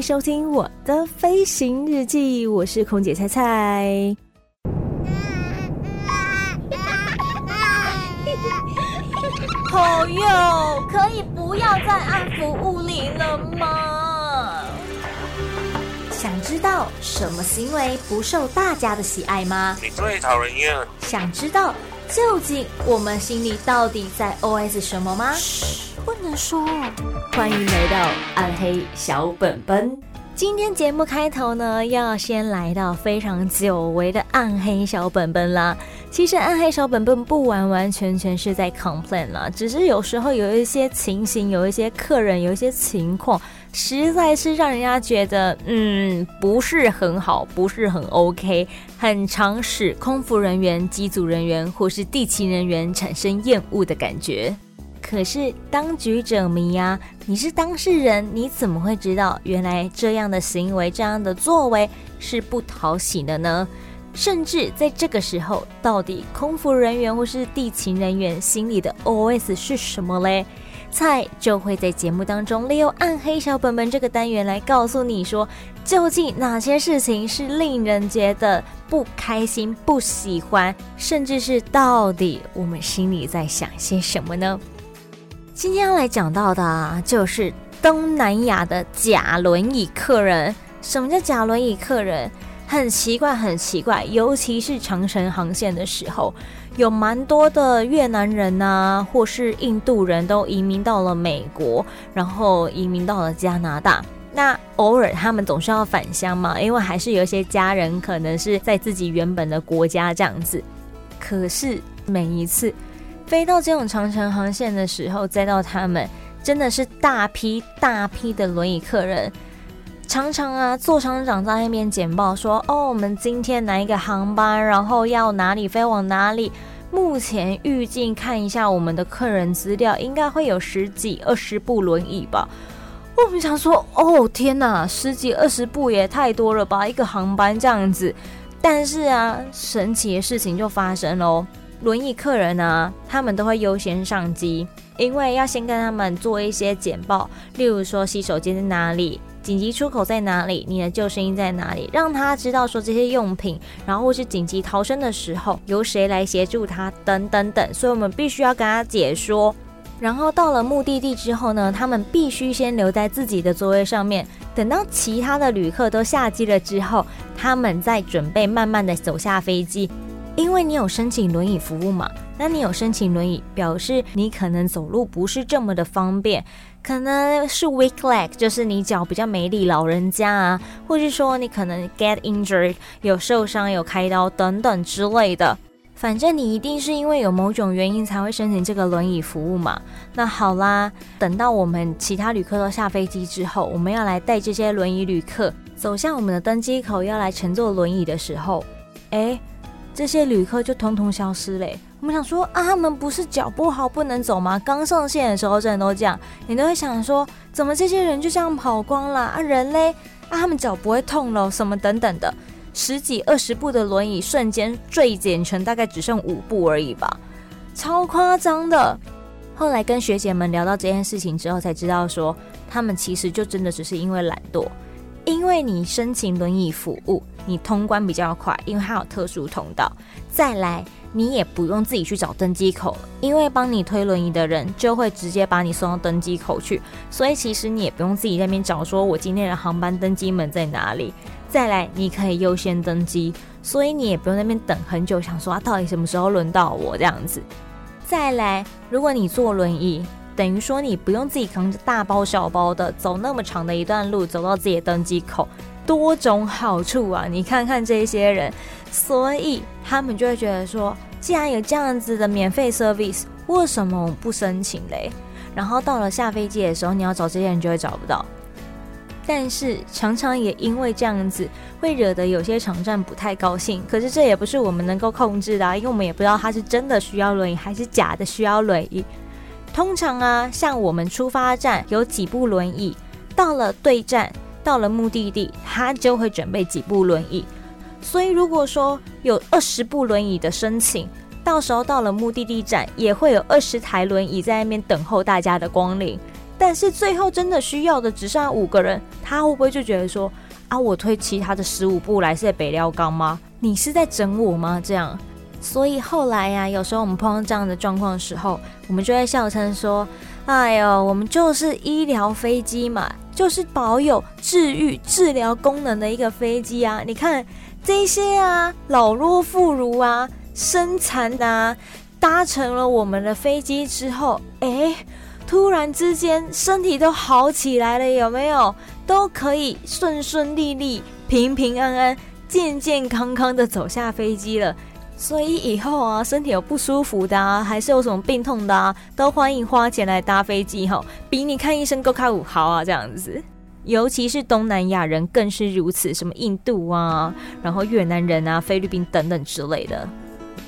迎收听我的飞行日记，我是空姐菜菜。朋友，可以不要再按服务铃了吗？想知道什么行为不受大家的喜爱吗？你最讨人厌。想知道究竟我们心里到底在 OS 什么吗？不能说。欢迎来到暗黑小本本。今天节目开头呢，要先来到非常久违的暗黑小本本啦。其实暗黑小本本不完完全全是在 complain 啦，只是有时候有一些情形，有一些客人，有一些情况，实在是让人家觉得，嗯，不是很好，不是很 OK，很常使空服人员、机组人员或是地勤人员产生厌恶的感觉。可是当局者迷呀，你是当事人，你怎么会知道原来这样的行为、这样的作为是不讨喜的呢？甚至在这个时候，到底空服人员或是地勤人员心里的 OS 是什么嘞？菜就会在节目当中利用暗黑小本本这个单元来告诉你说，究竟哪些事情是令人觉得不开心、不喜欢，甚至是到底我们心里在想些什么呢？今天要来讲到的啊，就是东南亚的假轮椅客人。什么叫假轮椅客人？很奇怪，很奇怪，尤其是长城航线的时候，有蛮多的越南人啊，或是印度人都移民到了美国，然后移民到了加拿大。那偶尔他们总是要返乡嘛，因为还是有一些家人可能是在自己原本的国家这样子。可是每一次。飞到这种长城航线的时候，再到他们真的是大批大批的轮椅客人，常常啊，座舱长在那边简报说：“哦，我们今天哪一个航班，然后要哪里飞往哪里？目前预计看一下我们的客人资料，应该会有十几二十部轮椅吧。”我们想说：“哦，天哪，十几二十部也太多了吧，一个航班这样子。”但是啊，神奇的事情就发生喽。轮椅客人呢，他们都会优先上机，因为要先跟他们做一些简报，例如说洗手间在哪里，紧急出口在哪里，你的救生衣在哪里，让他知道说这些用品，然后或是紧急逃生的时候由谁来协助他，等等等。所以我们必须要跟他解说。然后到了目的地之后呢，他们必须先留在自己的座位上面，等到其他的旅客都下机了之后，他们再准备慢慢的走下飞机。因为你有申请轮椅服务嘛，那你有申请轮椅，表示你可能走路不是这么的方便，可能是 weak leg，就是你脚比较没力，老人家啊，或是说你可能 get injured，有受伤、有开刀等等之类的，反正你一定是因为有某种原因才会申请这个轮椅服务嘛。那好啦，等到我们其他旅客都下飞机之后，我们要来带这些轮椅旅客走向我们的登机口，要来乘坐轮椅的时候，诶。这些旅客就通通消失嘞。我们想说啊，他们不是脚不好不能走吗？刚上线的时候真的都这样，你都会想说，怎么这些人就这样跑光了啊？人嘞啊，他们脚不会痛了什么等等的，十几二十步的轮椅瞬间坠减成大概只剩五步而已吧，超夸张的。后来跟学姐们聊到这件事情之后，才知道说，他们其实就真的只是因为懒惰。因为你申请轮椅服务，你通关比较快，因为它有特殊通道。再来，你也不用自己去找登机口，因为帮你推轮椅的人就会直接把你送到登机口去，所以其实你也不用自己那边找，说我今天的航班登机门在哪里。再来，你可以优先登机，所以你也不用那边等很久，想说啊，到底什么时候轮到我这样子。再来，如果你坐轮椅。等于说你不用自己扛着大包小包的走那么长的一段路走到自己的登机口，多种好处啊！你看看这些人，所以他们就会觉得说，既然有这样子的免费 service，为什么不申请嘞？然后到了下飞机的时候，你要找这些人就会找不到。但是常常也因为这样子，会惹得有些场站不太高兴。可是这也不是我们能够控制的啊，因为我们也不知道他是真的需要轮椅还是假的需要轮椅。通常啊，像我们出发站有几部轮椅，到了对站，到了目的地，他就会准备几部轮椅。所以如果说有二十部轮椅的申请，到时候到了目的地站，也会有二十台轮椅在那边等候大家的光临。但是最后真的需要的只剩下五个人，他会不会就觉得说啊，我推其他的十五部来是在北料钢吗？你是在整我吗？这样，所以后来呀、有时候我们碰到这样的状况的时候，我们就会笑称说，哎呦，我们就是医疗飞机嘛，就是保有治愈、治疗功能的一个飞机啊。你看这些啊，老弱妇孺啊，身残的啊，搭乘了我们的飞机之后，哎。突然之间，身体都好起来了，有没有？都可以顺顺利利、平平安安、健健康康的走下飞机了。所以以后啊，身体有不舒服的啊，还是有什么病痛的啊，都欢迎花钱来搭飞机哈，比你看医生够开五好啊，这样子。尤其是东南亚人更是如此，什么印度啊，然后越南人啊、菲律宾等等之类的。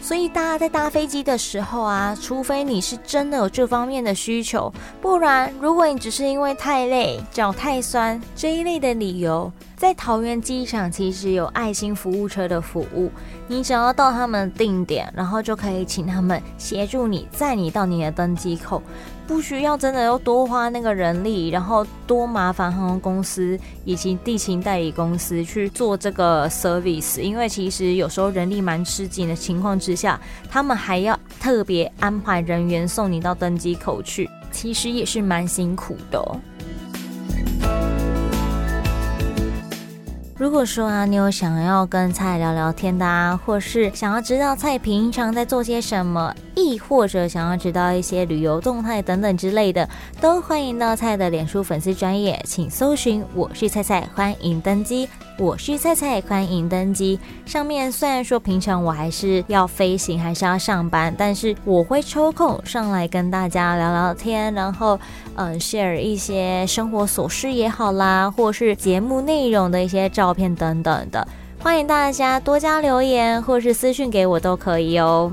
所以大家在搭飞机的时候啊，除非你是真的有这方面的需求，不然如果你只是因为太累、脚太酸这一类的理由，在桃园机场其实有爱心服务车的服务，你只要到他们定点，然后就可以请他们协助你载你到你的登机口。不需要真的要多花那个人力，然后多麻烦航空公司以及地勤代理公司去做这个 service，因为其实有时候人力蛮吃紧的情况之下，他们还要特别安排人员送你到登机口去，其实也是蛮辛苦的。如果说啊，你有想要跟菜聊聊天的啊，或是想要知道菜平常在做些什么，亦或者想要知道一些旅游动态等等之类的，都欢迎到蔡的脸书粉丝专页，请搜寻我是蔡蔡，欢迎登机。我是蔡蔡，欢迎登机。上面虽然说平常我还是要飞行，还是要上班，但是我会抽空上来跟大家聊聊天，然后嗯，share 一些生活琐事也好啦，或是节目内容的一些照片等等的。欢迎大家多加留言，或是私讯给我都可以哦。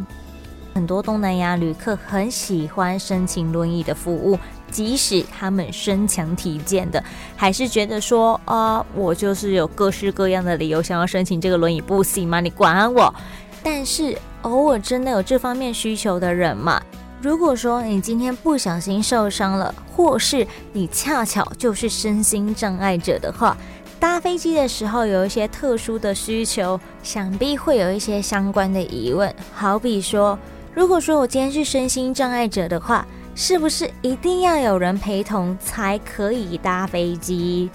很多东南亚旅客很喜欢申请轮椅的服务。即使他们身强体健的，还是觉得说啊，我就是有各式各样的理由想要申请这个轮椅，不行吗？你管我！但是偶尔真的有这方面需求的人嘛，如果说你今天不小心受伤了，或是你恰巧就是身心障碍者的话，搭飞机的时候有一些特殊的需求，想必会有一些相关的疑问。好比说，如果说我今天是身心障碍者的话。是不是一定要有人陪同才可以搭飞机？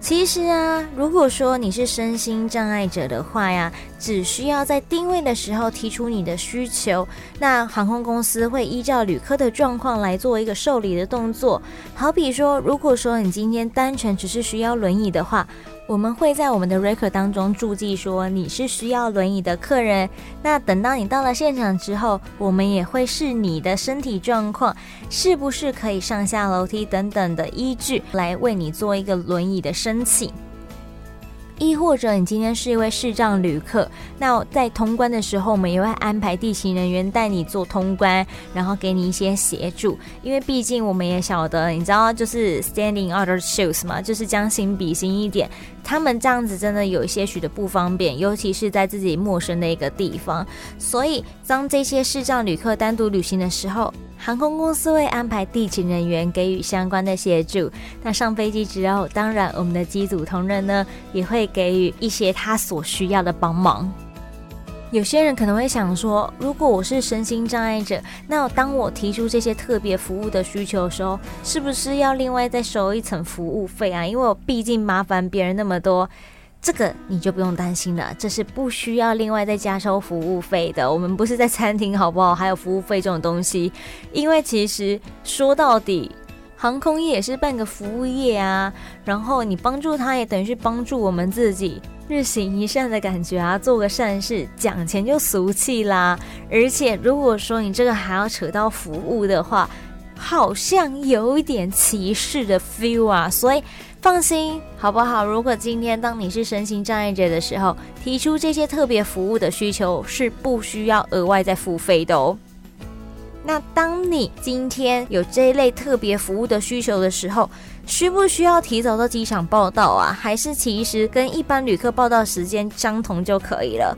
其实啊，如果说你是身心障碍者的话呀，只需要在定位的时候提出你的需求，那航空公司会依照旅客的状况来做一个受理的动作。好比说，如果说你今天单纯只是需要轮椅的话。我们会在我们的 record 当中注记说你是需要轮椅的客人。那等到你到了现场之后，我们也会视你的身体状况，是不是可以上下楼梯等等的依据来为你做一个轮椅的申请。亦或者你今天是一位视障旅客，那在通关的时候，我们也会安排地勤人员带你做通关，然后给你一些协助。因为毕竟我们也晓得，你知道，就是 standing other shoes 嘛，就是将心比心一点，他们这样子真的有些许的不方便，尤其是在自己陌生的一个地方。所以，当这些视障旅客单独旅行的时候，航空公司会安排地勤人员给予相关的协助。那上飞机之后，当然我们的机组同仁呢也会给予一些他所需要的帮忙。有些人可能会想说，如果我是身心障碍者，那当我提出这些特别服务的需求的时候，是不是要另外再收一层服务费啊？因为我毕竟麻烦别人那么多。这个你就不用担心了，这是不需要另外再加收服务费的。我们不是在餐厅，好不好？还有服务费这种东西，因为其实说到底，航空业也是半个服务业啊。然后你帮助他，也等于是帮助我们自己，日行一善的感觉啊，做个善事，讲钱就俗气啦。而且如果说你这个还要扯到服务的话，好像有一点歧视的 feel 啊。所以放心好不好？如果今天当你是身心障碍者的时候，提出这些特别服务的需求是不需要额外再付费的哦。那当你今天有这一类特别服务的需求的时候，需不需要提早到机场报到啊？还是其实跟一般旅客报到时间相同就可以了？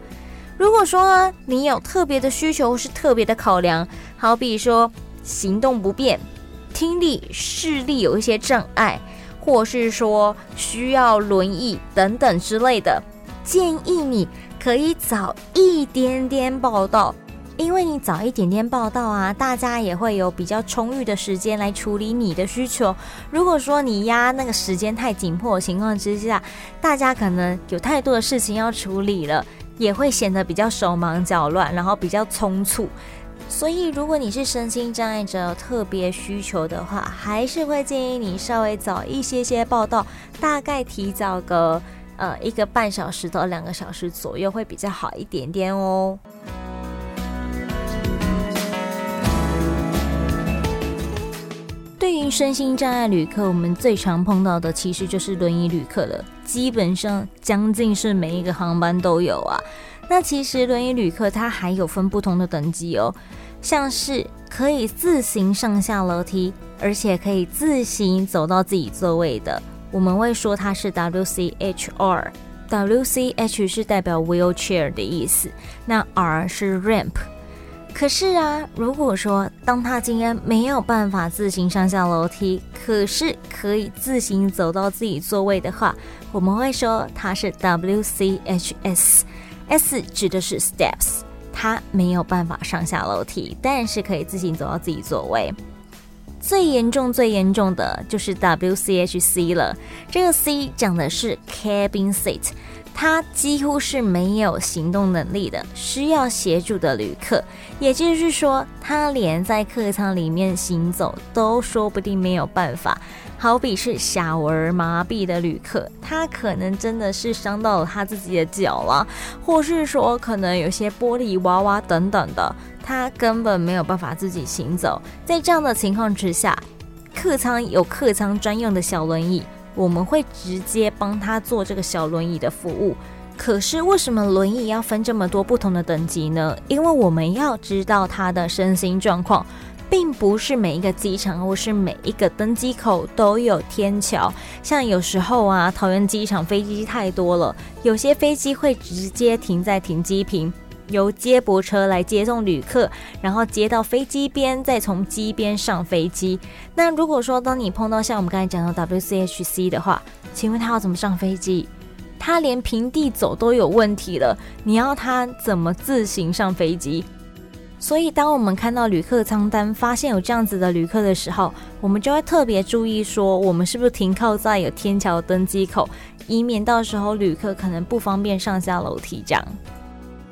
如果说啊，你有特别的需求是特别的考量，好比说行动不便、听力、视力有一些障碍，或是说需要轮椅等等之类的，建议你可以早一点点报到。因为你早一点点报到啊，大家也会有比较充裕的时间来处理你的需求。如果说你压那个时间太紧迫的情况之下，大家可能有太多的事情要处理了，也会显得比较手忙脚乱，然后比较匆促。所以，如果你是身心障碍者特别需求的话，还是会建议你稍微早一些些报到，大概提早个呃一个半小时到两个小时左右会比较好一点点哦。对于身心障碍旅客，我们最常碰到的其实就是轮椅旅客了。基本上将近是每一个航班都有啊。那其实轮椅旅客他还有分不同的等级哦，像是可以自行上下楼梯，而且可以自行走到自己座位的，我们会说它是 WCHR。WCH 是代表 wheelchair 的意思，那 R 是 ramp。可是啊，如果说当他今天没有办法自行上下楼梯，可是可以自行走到自己座位的话，我们会说他是 WCHS S 指的是 steps，他没有办法上下楼梯，但是可以自行走到自己座位。最严重、最严重的就是 WCHC 了，这个 C 讲的是 cabin seat。他几乎是没有行动能力的，需要协助的旅客，也就是说，他连在客舱里面行走都说不定没有办法。好比是小儿麻痹的旅客，他可能真的是伤到了他自己的脚了，或是说可能有些玻璃娃娃等等的，他根本没有办法自己行走。在这样的情况之下，客舱有客舱专用的小轮椅。我们会直接帮他做这个小轮椅的服务。可是为什么轮椅要分这么多不同的等级呢？因为我们要知道他的身心状况，并不是每一个机场或是每一个登机口都有天桥。像有时候啊，桃园机场飞机太多了，有些飞机会直接停在停机坪。由接驳车来接送旅客，然后接到飞机边，再从机边上飞机。那如果说当你碰到像我们刚才讲的 WCHC 的话，请问他要怎么上飞机？他连平地走都有问题了，你要他怎么自行上飞机？所以当我们看到旅客舱单发现有这样子的旅客的时候，我们就会特别注意说，我们是不是停靠在有天桥登机口，以免到时候旅客可能不方便上下楼梯这样。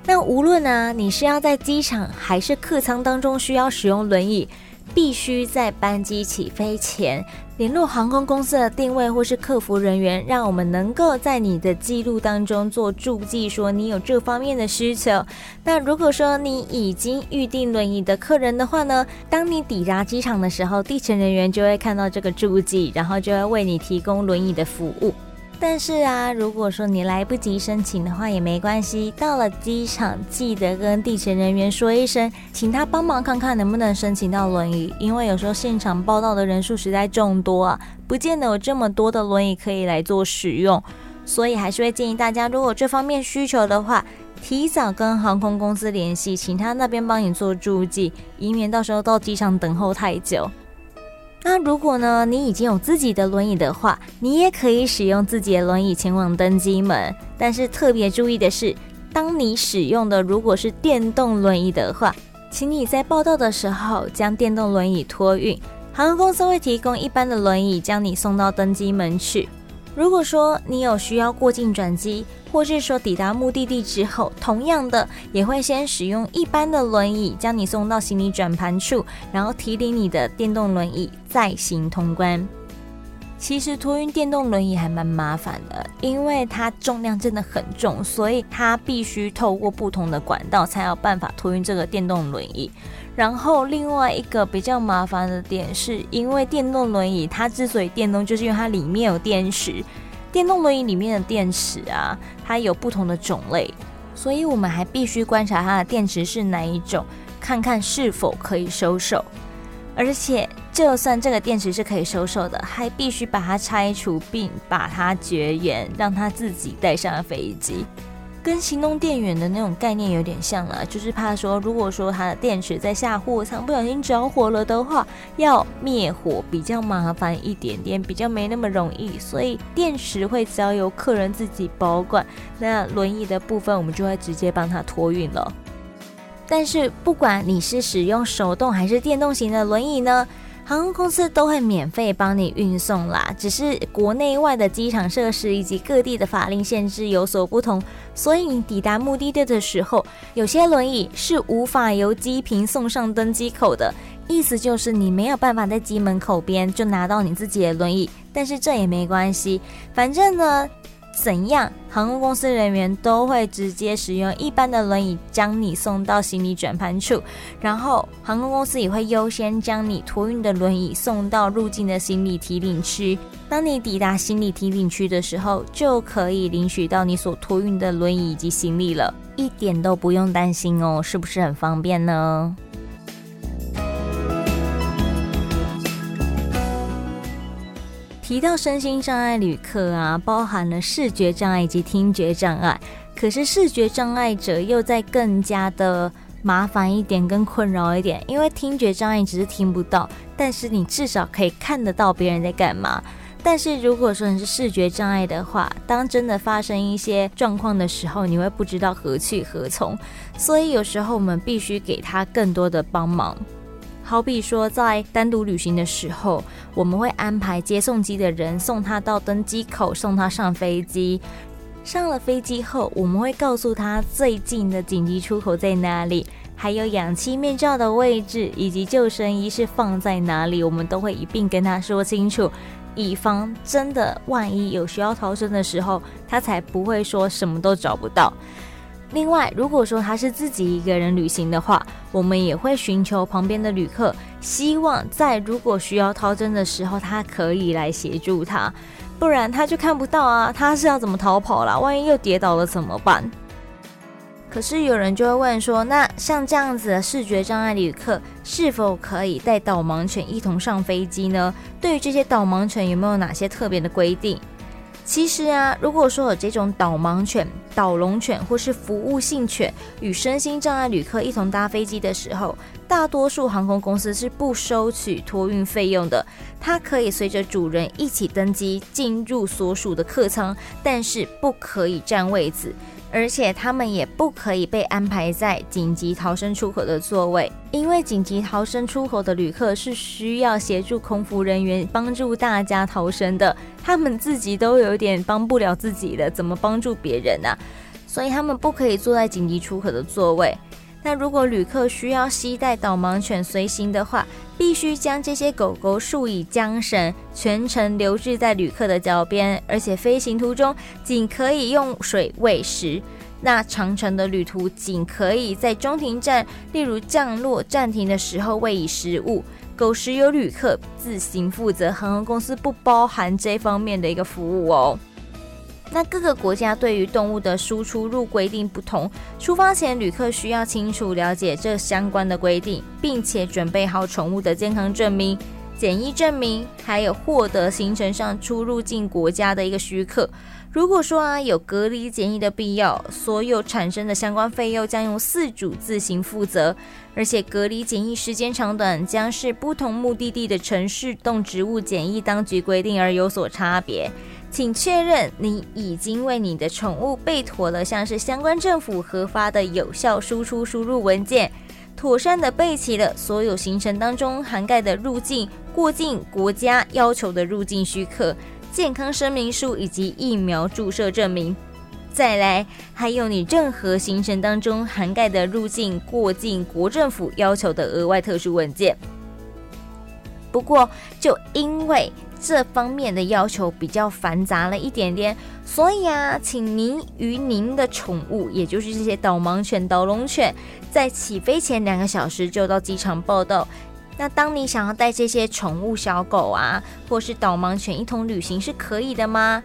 那无论啊，你是要在机场还是客舱当中需要使用轮椅，必须在班机起飞前联络航空公司的定位或是客服人员，让我们能够在你的记录当中做注记，说你有这方面的需求。那如果说你已经预定轮椅的客人的话呢，当你抵达机场的时候，地勤人员就会看到这个注记，然后就会为你提供轮椅的服务。但是啊，如果说你来不及申请的话也没关系，到了机场记得跟地勤人员说一声，请他帮忙看看能不能申请到轮椅，因为有时候现场报到的人数实在众多啊，不见得有这么多的轮椅可以来做使用，所以还是会建议大家，如果这方面需求的话，提早跟航空公司联系，请他那边帮你做注记，以免到时候到机场等候太久。那如果呢，你已经有自己的轮椅的话，你也可以使用自己的轮椅前往登机门。但是特别注意的是，当你使用的如果是电动轮椅的话，请你在报到的时候将电动轮椅托运，航空公司会提供一般的轮椅将你送到登机门去。如果说你有需要过境转机，或是说抵达目的地之后，同样的也会先使用一般的轮椅将你送到行李转盘处，然后提领你的电动轮椅再行通关。其实托运电动轮椅还蛮麻烦的，因为它重量真的很重，所以它必须透过不同的管道才有办法托运这个电动轮椅。然后另外一个比较麻烦的点是，因为电动轮椅它之所以电动，就是因为它里面有电池。电动轮椅里面的电池啊，它有不同的种类，所以我们还必须观察它的电池是哪一种，看看是否可以收售。而且，就算这个电池是可以收售的，还必须把它拆除并把它绝缘，让它自己带上飞机。跟行动电源的那种概念有点像了，就是怕说，如果说它的电池在下货舱不小心着火了的话，要灭火比较麻烦一点点，比较没那么容易，所以电池会交由客人自己保管。那轮椅的部分，我们就会直接帮他托运了。但是不管你是使用手动还是电动型的轮椅呢，航空公司都会免费帮你运送啦，只是国内外的机场设施以及各地的法令限制有所不同，所以你抵达目的地的时候，有些轮椅是无法由机坪送上登机口的，意思就是你没有办法在机门口边就拿到你自己的轮椅，但是这也没关系，反正呢。怎样？航空公司人员都会直接使用一般的轮椅将你送到行李转盘处，然后航空公司也会优先将你托运的轮椅送到入境的行李提领区。当你抵达行李提领区的时候，就可以领取到你所托运的轮椅以及行李了，一点都不用担心哦，是不是很方便呢？提到身心障碍旅客啊，包含了视觉障碍以及听觉障碍。可是视觉障碍者又在更加的麻烦一点，跟困扰一点，因为听觉障碍只是听不到，但是你至少可以看得到别人在干嘛。但是如果说你是视觉障碍的话，当真的发生一些状况的时候，你会不知道何去何从，所以有时候我们必须给他更多的帮忙。好比说，在单独旅行的时候，我们会安排接送机的人送他到登机口，送他上飞机。上了飞机后，我们会告诉他最近的紧急出口在哪里，还有氧气面罩的位置以及救生衣是放在哪里，我们都会一并跟他说清楚，以防真的万一有需要逃生的时候，他才不会说什么都找不到。另外，如果说他是自己一个人旅行的话，我们也会寻求旁边的旅客，希望在如果需要逃生的时候，他可以来协助他，不然他就看不到啊，他是要怎么逃跑啦？万一又跌倒了怎么办？可是有人就会问说，那像这样子的视觉障碍旅客，是否可以带导盲犬一同上飞机呢？对于这些导盲犬，有没有哪些特别的规定？其实啊，如果说有这种导盲犬、导龙犬或是服务性犬与身心障碍旅客一同搭飞机的时候，大多数航空公司是不收取托运费用的。它可以随着主人一起登机进入所属的客舱，但是不可以占位子。而且他们也不可以被安排在紧急逃生出口的座位，因为紧急逃生出口的旅客是需要协助空服人员帮助大家逃生的，他们自己都有点帮不了自己了，怎么帮助别人呢？啊？所以他们不可以坐在紧急出口的座位。那如果旅客需要携带导盲犬随行的话，必须将这些狗狗束以缰绳，全程留置在旅客的脚边，而且飞行途中仅可以用水喂食。那长程的旅途仅可以在中停站，例如降落暂停的时候喂以食物。狗食由旅客自行负责，航空公司不包含这方面的一个服务哦。那各个国家对于动物的输出入规定不同，出发前旅客需要清楚了解这相关的规定，并且准备好宠物的健康证明、检疫证明，还有获得行程上出入境国家的一个许可。如果说啊有隔离检疫的必要，所有产生的相关费用将由四主自行负责，而且隔离检疫时间长短将是不同目的地的城市动植物检疫当局规定而有所差别。请确认你已经为你的宠物备妥了像是相关政府核发的有效输出输入文件，妥善的备齐了所有行程当中涵盖的入境过境国家要求的入境许可、健康声明书以及疫苗注射证明。再来，还有你任何行程当中涵盖的入境过境国政府要求的额外特殊文件。不过就因为这方面的要求比较繁杂了一点点，所以啊，请您与您的宠物，也就是这些导盲犬、导龙犬，在起飞前两个小时就到机场报到。那当你想要带这些宠物小狗啊，或是导盲犬一同旅行，是可以的吗？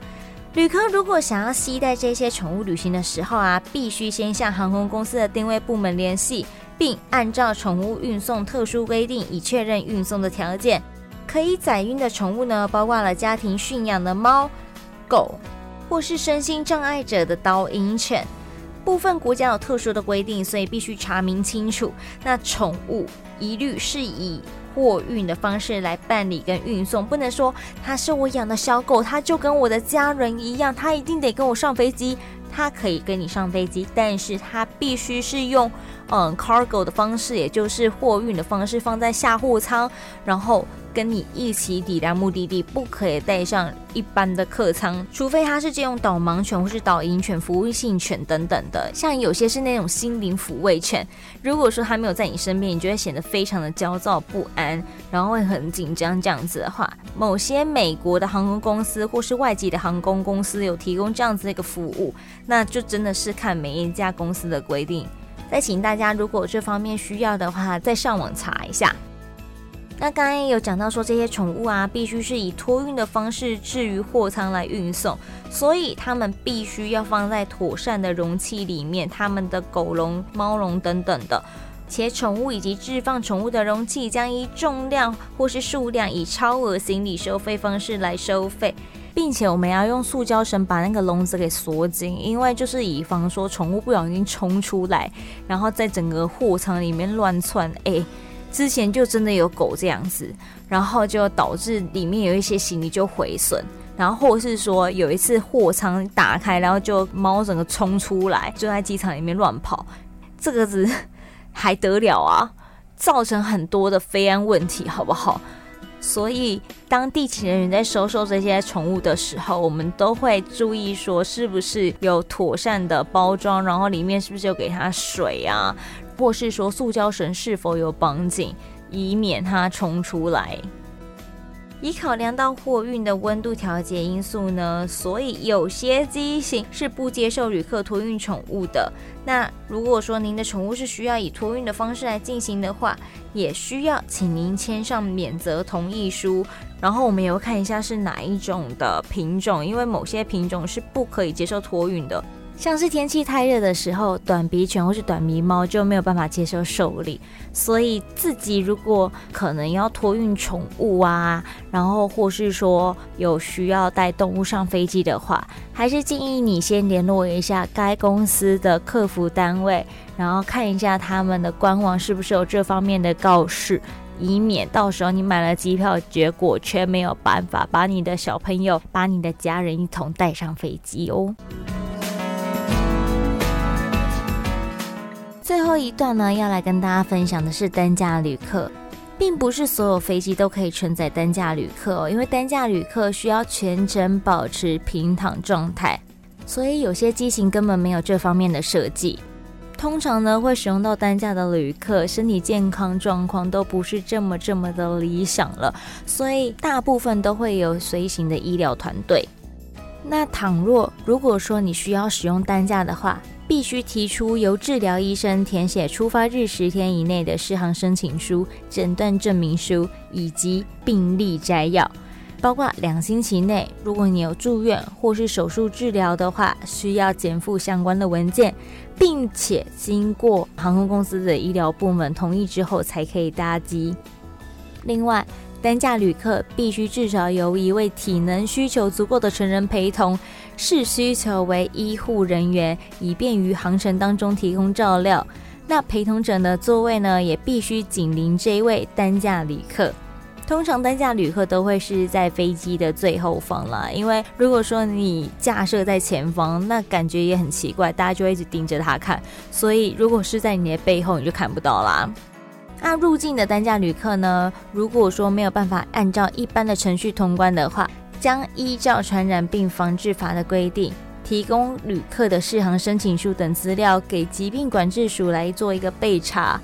旅客如果想要携带这些宠物旅行的时候啊，必须先向航空公司的定位部门联系，并按照宠物运送特殊规定，以确认运送的条件。可以载运的宠物呢，包括了家庭驯养的猫、狗，或是身心障碍者的导引犬。部分国家有特殊的规定，所以必须查明清楚。那宠物一律是以货运的方式来办理跟运送，不能说它是我养的小狗，它就跟我的家人一样，它一定得跟我上飞机。它可以跟你上飞机，但是它必须是用嗯 cargo 的方式，也就是货运的方式放在下货舱，然后。跟你一起抵达目的地，不可以带上一般的客舱，除非他是借用导盲犬或是导引犬、服务性犬等等的。像有些是那种心灵抚慰犬，如果说他没有在你身边，你就会显得非常的焦躁不安，然后会很紧张。这样子的话，某些美国的航空公司或是外籍的航空公司有提供这样子的一个服务，那就真的是看每一家公司的规定。再请大家如果这方面需要的话，再上网查一下。那刚刚有讲到说，这些宠物啊，必须是以托运的方式置于货舱来运送，所以它们必须要放在妥善的容器里面，它们的狗笼、猫笼等等的。且宠物以及置放宠物的容器将依重量或是数量，以超额行李收费方式来收费，并且我们要用塑胶绳把那个笼子给锁紧，因为就是以防说宠物不小心冲出来，然后在整个货舱里面乱窜，哎。之前就真的有狗这样子，然后就导致里面有一些行李就毁损，然后或是说有一次货仓打开，然后就猫整个冲出来，就在机场里面乱跑，这个子还得了啊？造成很多的飞安问题，好不好？所以当地勤人员在收收这些宠物的时候，我们都会注意说是不是有妥善的包装，然后里面是不是有给它水啊？或是说塑胶绳是否有绑紧，以免它冲出来。以考量到货运的温度调节因素呢，所以有些机型是不接受旅客托运宠物的。那如果说您的宠物是需要以托运的方式来进行的话，也需要请您签上免责同意书。然后我们也会看一下是哪一种的品种，因为某些品种是不可以接受托运的。像是天气太热的时候，短鼻犬或是短鼻猫就没有办法接受受理。所以自己如果可能要托运宠物啊，然后或是说有需要带动物上飞机的话，还是建议你先联络一下该公司的客服单位，然后看一下他们的官网是不是有这方面的告示，以免到时候你买了机票，结果却没有办法把你的小朋友、把你的家人一同带上飞机哦。最后一段呢，要来跟大家分享的是单价旅客，并不是所有飞机都可以承载单价旅客哦，因为单价旅客需要全程保持平躺状态，所以有些机型根本没有这方面的设计。通常呢，会使用到单价的旅客，身体健康状况都不是这么这么的理想了，所以大部分都会有随行的医疗团队。那倘若如果说你需要使用单价的话，必须提出由治疗医生填写出发日十天以内的适航申请书、诊断证明书以及病历摘要，包括两星期内，如果你有住院或是手术治疗的话，需要减负相关的文件，并且经过航空公司的医疗部门同意之后才可以搭机。另外，单价旅客必须至少有一位体能需求足够的成人陪同，视需求为医护人员，以便于航程当中提供照料。那陪同者的座位呢，也必须紧邻这一位单价旅客。通常单价旅客都会是在飞机的最后方啦，因为如果说你架设在前方，那感觉也很奇怪，大家就会一直盯着他看。所以如果是在你的背后，你就看不到啦。那入境的单价旅客呢，如果说没有办法按照一般的程序通关的话，将依照传染病防治法的规定，提供旅客的适航申请书等资料给疾病管制署来做一个备查。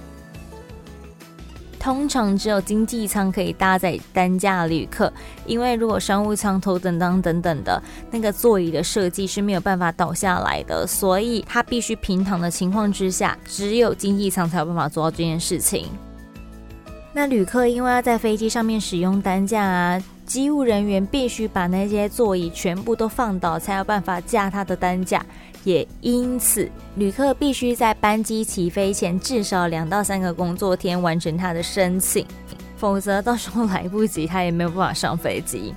通常只有经济舱可以搭载担架旅客，因为如果商务舱、头等舱等等的那个座椅的设计是没有办法倒下来的，所以它必须平躺的情况之下，只有经济舱才有办法做到这件事情。那旅客因为要在飞机上面使用担架啊，机务人员必须把那些座椅全部都放倒，才有办法架他的担架。也因此，旅客必须在班机起飞前至少两到三个工作天完成他的申请，否则到时候来不及，他也没有办法上飞机。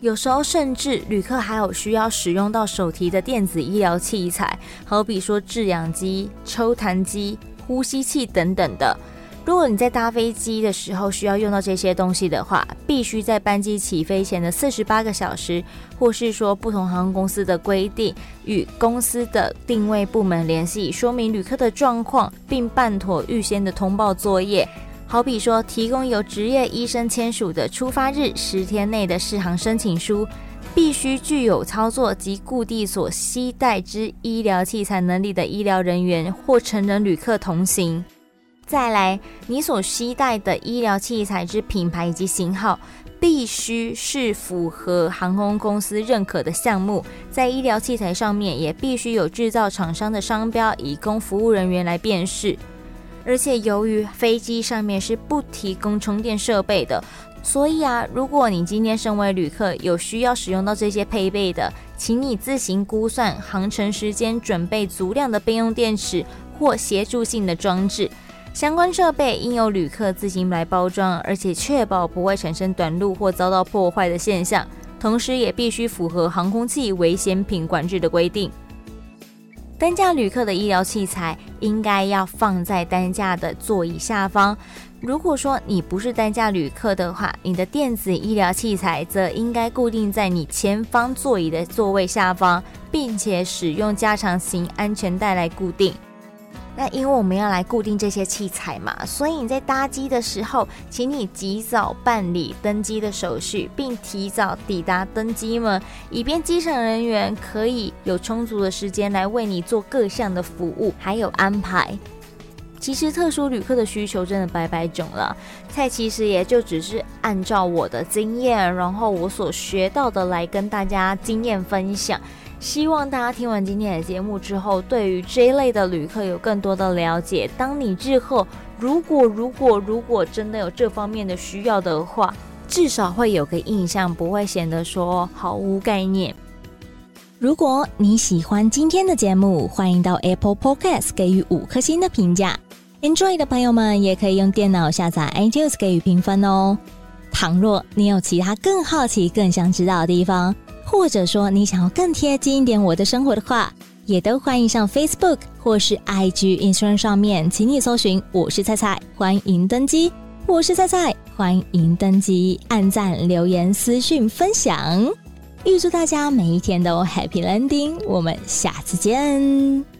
有时候甚至旅客还有需要使用到手提的电子医疗器材，好比说制氧机、抽痰机、呼吸器等等的。如果你在搭飞机的时候需要用到这些东西的话，必须在班机起飞前的四十八个小时，或是说不同航空公司的规定，与公司的定位部门联系，说明旅客的状况，并办妥预先的通报作业。好比说，提供由执业医生签署的出发日十天内的试航申请书，必须具有操作及顾地所携带之医疗器材能力的医疗人员或成人旅客同行。再来，你所携带的医疗器材之品牌以及型号，必须是符合航空公司认可的项目。在医疗器材上面，也必须有制造厂商的商标，以供服务人员来辨识。而且，由于飞机上面是不提供充电设备的，所以啊，如果你今天身为旅客有需要使用到这些配备的，请你自行估算航程时间，准备足量的备用电池或协助性的装置。相关设备应由旅客自行来包装，而且确保不会产生短路或遭到破坏的现象。同时，也必须符合航空器危险品管制的规定。担架旅客的医疗器材应该要放在担架的座椅下方。如果说你不是担架旅客的话，你的电子医疗器材则应该固定在你前方座椅的座位下方，并且使用加长型安全带来固定。那因为我们要来固定这些器材嘛，所以你在搭机的时候，请你及早办理登机的手续，并提早抵达登机门，以便机上人员可以有充足的时间来为你做各项的服务还有安排。其实特殊旅客的需求真的百百种了，蔡其实也就只是按照我的经验，然后我所学到的来跟大家经验分享。希望大家听完今天的节目之后，对于这一类的旅客有更多的了解。当你日后如果如果如果真的有这方面的需要的话，至少会有个印象，不会显得说毫无概念。如果你喜欢今天的节目，欢迎到 Apple Podcast 给予五颗星的评价。Enjoy 的朋友们也可以用电脑下载 iTunes 给予评分哦。倘若你有其他更好奇、更想知道的地方，或者说你想要更贴近一点我的生活的话，也都欢迎上 Facebook 或是 IG Instagram 上面，请你搜寻我是菜菜，欢迎登机。我是菜菜，欢迎登机，按赞、留言、私讯、分享。预祝大家每一天都 Happy Landing，我们下次见。